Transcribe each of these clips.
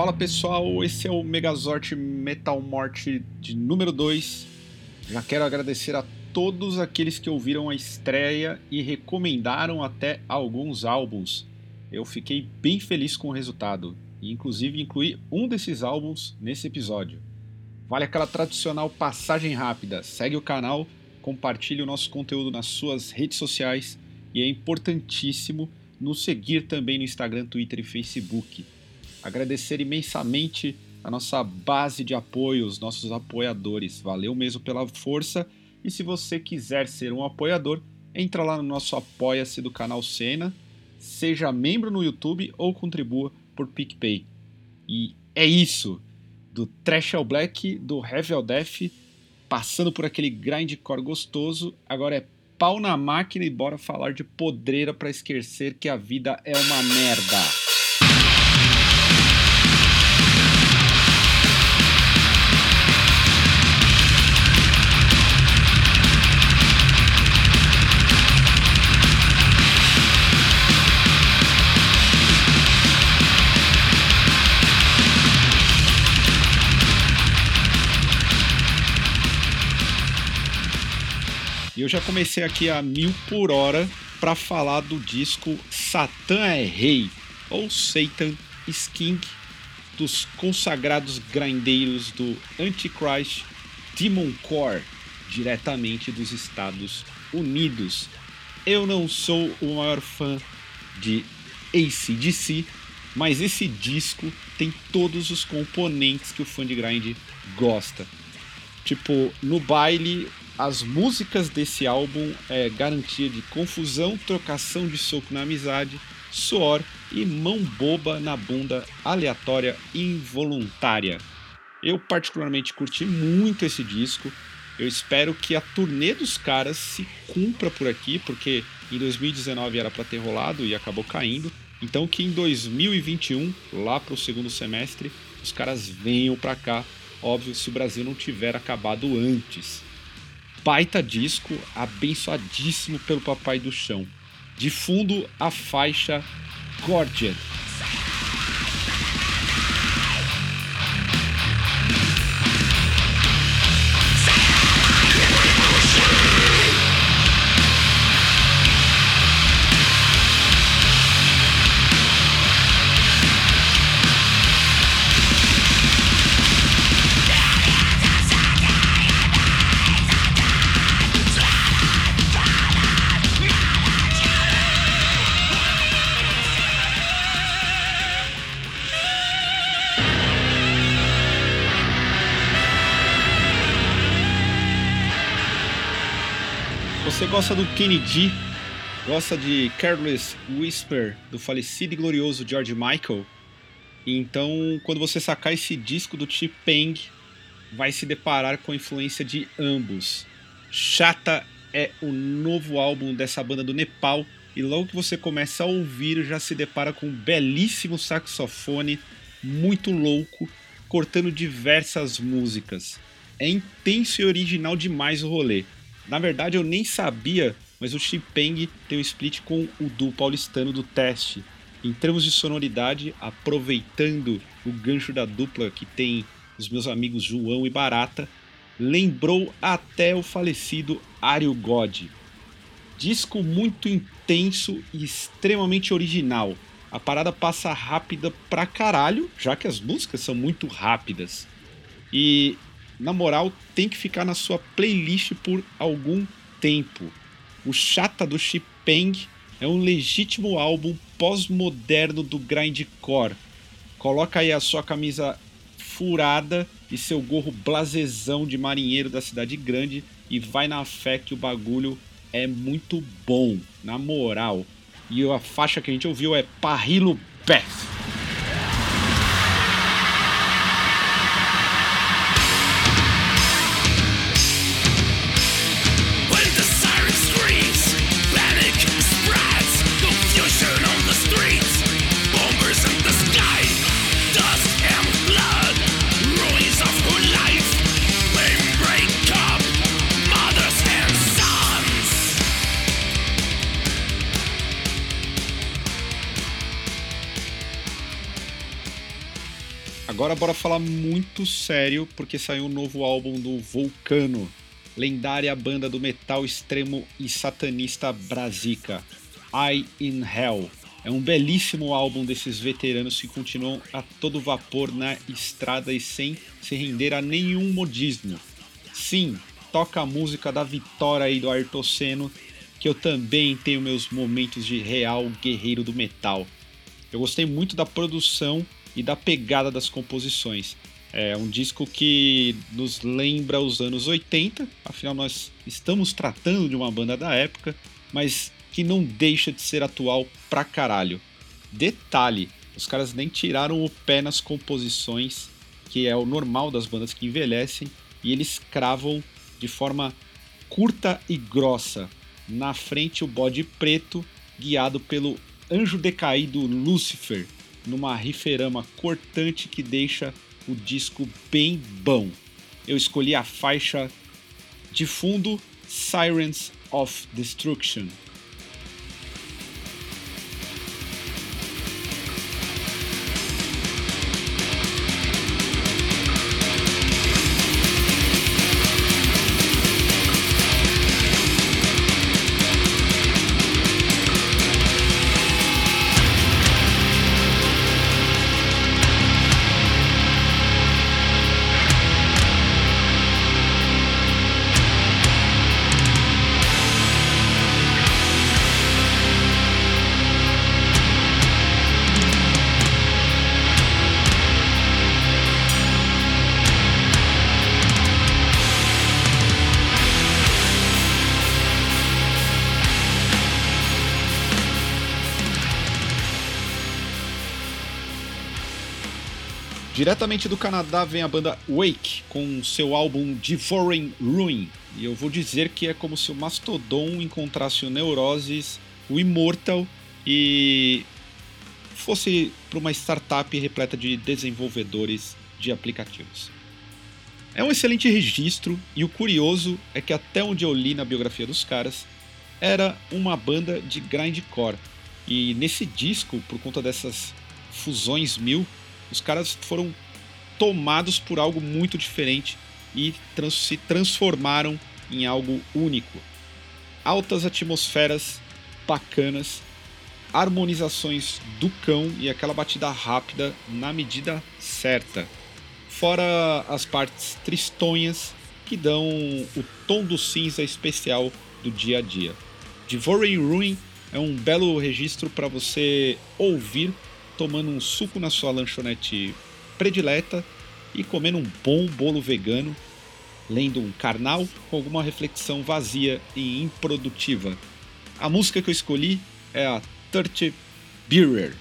Fala pessoal, esse é o Megazord Metal Morte de número 2. Já quero agradecer a todos aqueles que ouviram a estreia e recomendaram até alguns álbuns. Eu fiquei bem feliz com o resultado e inclusive incluí um desses álbuns nesse episódio. Vale aquela tradicional passagem rápida. Segue o canal, compartilhe o nosso conteúdo nas suas redes sociais e é importantíssimo nos seguir também no Instagram, Twitter e Facebook. Agradecer imensamente a nossa base de apoio, os nossos apoiadores. Valeu mesmo pela força. E se você quiser ser um apoiador, entra lá no nosso Apoia-se do canal Cena, seja membro no YouTube ou contribua por PicPay. E é isso! Do Trash ao Black, do Heavy ao Death, passando por aquele grindcore gostoso, agora é pau na máquina e bora falar de podreira para esquecer que a vida é uma merda. Já comecei aqui a mil por hora para falar do disco Satã é Rei, ou Satan is King, dos consagrados grindeiros do Antichrist Demon Core, diretamente dos Estados Unidos. Eu não sou o maior fã de ACDC, mas esse disco tem todos os componentes que o fã de grind gosta. Tipo, no baile as músicas desse álbum é garantia de confusão, trocação de soco na amizade, suor e mão boba na bunda aleatória involuntária. Eu particularmente curti muito esse disco. Eu espero que a turnê dos caras se cumpra por aqui, porque em 2019 era para ter rolado e acabou caindo. Então que em 2021, lá para o segundo semestre, os caras venham para cá. Óbvio, se o Brasil não tiver acabado antes baita disco, abençoadíssimo pelo Papai do Chão. De fundo, a faixa Gorgeous. Você gosta do Kennedy? Gosta de Careless Whisper do falecido e glorioso George Michael? Então, quando você sacar esse disco do T-Peng, vai se deparar com a influência de ambos. Chata é o novo álbum dessa banda do Nepal e logo que você começa a ouvir já se depara com um belíssimo saxofone muito louco cortando diversas músicas. É intenso e original demais o rolê. Na verdade, eu nem sabia, mas o Xipeng tem um split com o Du paulistano do teste. Em termos de sonoridade, aproveitando o gancho da dupla que tem os meus amigos João e Barata, lembrou até o falecido Ario God. Disco muito intenso e extremamente original. A parada passa rápida pra caralho, já que as músicas são muito rápidas. E na moral, tem que ficar na sua playlist por algum tempo. O Chata do Xipeng é um legítimo álbum pós-moderno do grindcore. Coloca aí a sua camisa furada e seu gorro blasezão de marinheiro da cidade grande e vai na fé que o bagulho é muito bom, na moral. E a faixa que a gente ouviu é Parrilo Beth. Agora bora falar muito sério porque saiu um novo álbum do Vulcano, lendária banda do metal extremo e satanista Brasica, I in Hell. É um belíssimo álbum desses veteranos que continuam a todo vapor na estrada e sem se render a nenhum modismo. Sim, toca a música da vitória aí do Ayrton Senna, que eu também tenho meus momentos de real guerreiro do metal. Eu gostei muito da produção e da pegada das composições. É um disco que nos lembra os anos 80, afinal nós estamos tratando de uma banda da época, mas que não deixa de ser atual pra caralho. Detalhe, os caras nem tiraram o pé nas composições, que é o normal das bandas que envelhecem, e eles cravam de forma curta e grossa. Na frente o bode preto, guiado pelo anjo decaído Lucifer, numa riferama cortante que deixa o disco bem bom. Eu escolhi a faixa de fundo Sirens of Destruction. Diretamente do Canadá vem a banda Wake com seu álbum Devouring Ruin. E eu vou dizer que é como se o Mastodon encontrasse o Neuroses, o Immortal e fosse para uma startup repleta de desenvolvedores de aplicativos. É um excelente registro e o curioso é que até onde eu li na biografia dos caras, era uma banda de grindcore. E nesse disco, por conta dessas fusões mil, os caras foram tomados por algo muito diferente e trans se transformaram em algo único. Altas atmosferas bacanas, harmonizações do cão e aquela batida rápida na medida certa. Fora as partes tristonhas que dão o tom do cinza especial do dia a dia. Devouring Ruin é um belo registro para você ouvir tomando um suco na sua lanchonete predileta e comendo um bom bolo vegano, lendo um carnal com alguma reflexão vazia e improdutiva. A música que eu escolhi é a Dirty Beerer,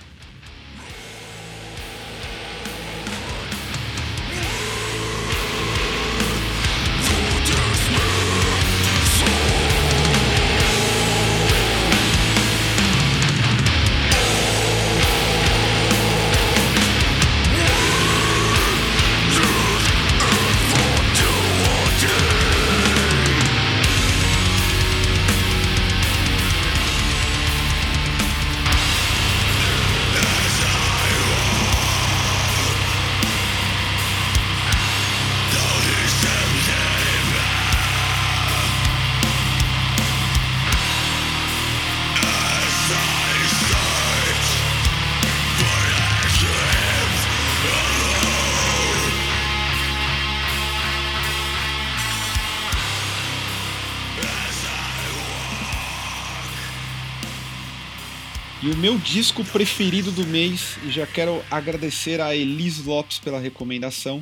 E o meu disco preferido do mês, e já quero agradecer a Elise Lopes pela recomendação.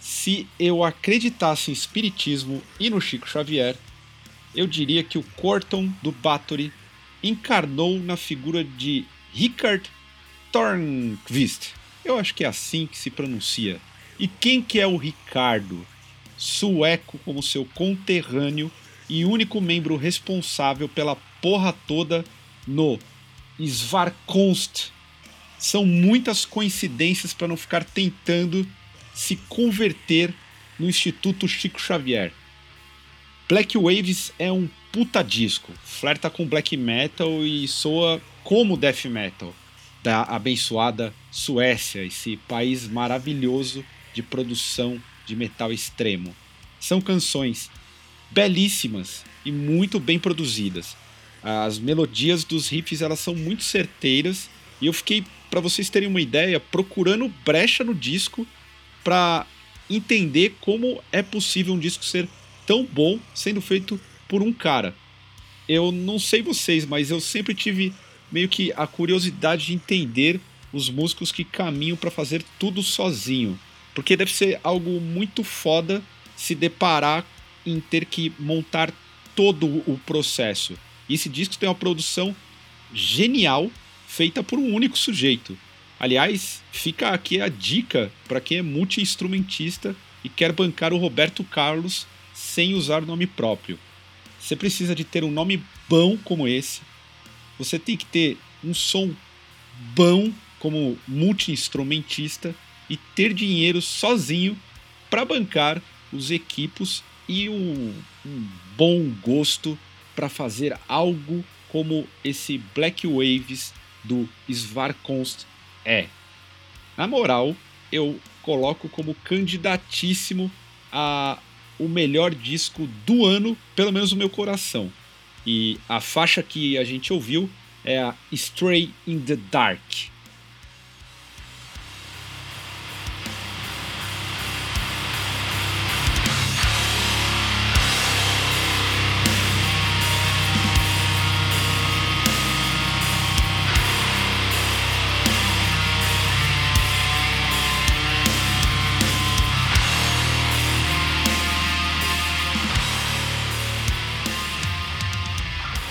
Se eu acreditasse em espiritismo e no Chico Xavier, eu diria que o Corton do Bathory encarnou na figura de Richard Tornquist. Eu acho que é assim que se pronuncia. E quem que é o Ricardo? Sueco como seu conterrâneo e único membro responsável pela porra toda no Svarkonst. São muitas coincidências para não ficar tentando se converter no Instituto Chico Xavier. Black Waves é um puta disco, flerta com black metal e soa como death metal. da abençoada Suécia, esse país maravilhoso de produção de metal extremo. São canções belíssimas e muito bem produzidas. As melodias dos riffs elas são muito certeiras e eu fiquei, para vocês terem uma ideia, procurando brecha no disco para entender como é possível um disco ser tão bom sendo feito por um cara. Eu não sei vocês, mas eu sempre tive meio que a curiosidade de entender os músicos que caminham para fazer tudo sozinho. Porque deve ser algo muito foda se deparar em ter que montar todo o processo. Esse disco tem uma produção genial, feita por um único sujeito. Aliás, fica aqui a dica para quem é multi-instrumentista e quer bancar o Roberto Carlos sem usar nome próprio. Você precisa de ter um nome bom como esse. Você tem que ter um som bom como multi-instrumentista e ter dinheiro sozinho para bancar os equipos e um, um bom gosto para fazer algo como esse Black Waves do Svarkonst é. Na moral, eu coloco como candidatíssimo a o melhor disco do ano, pelo menos no meu coração. E a faixa que a gente ouviu é a Stray in the Dark.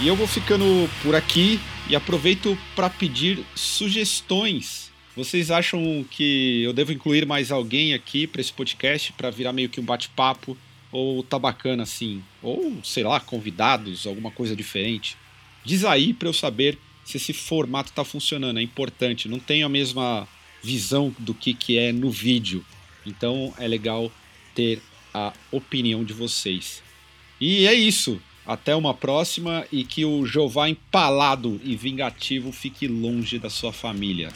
E eu vou ficando por aqui e aproveito para pedir sugestões. Vocês acham que eu devo incluir mais alguém aqui para esse podcast para virar meio que um bate-papo ou tá bacana assim? Ou sei lá, convidados, alguma coisa diferente? Diz aí para eu saber se esse formato está funcionando. É importante. Não tenho a mesma visão do que, que é no vídeo. Então é legal ter a opinião de vocês. E é isso. Até uma próxima e que o Jeová empalado e vingativo fique longe da sua família.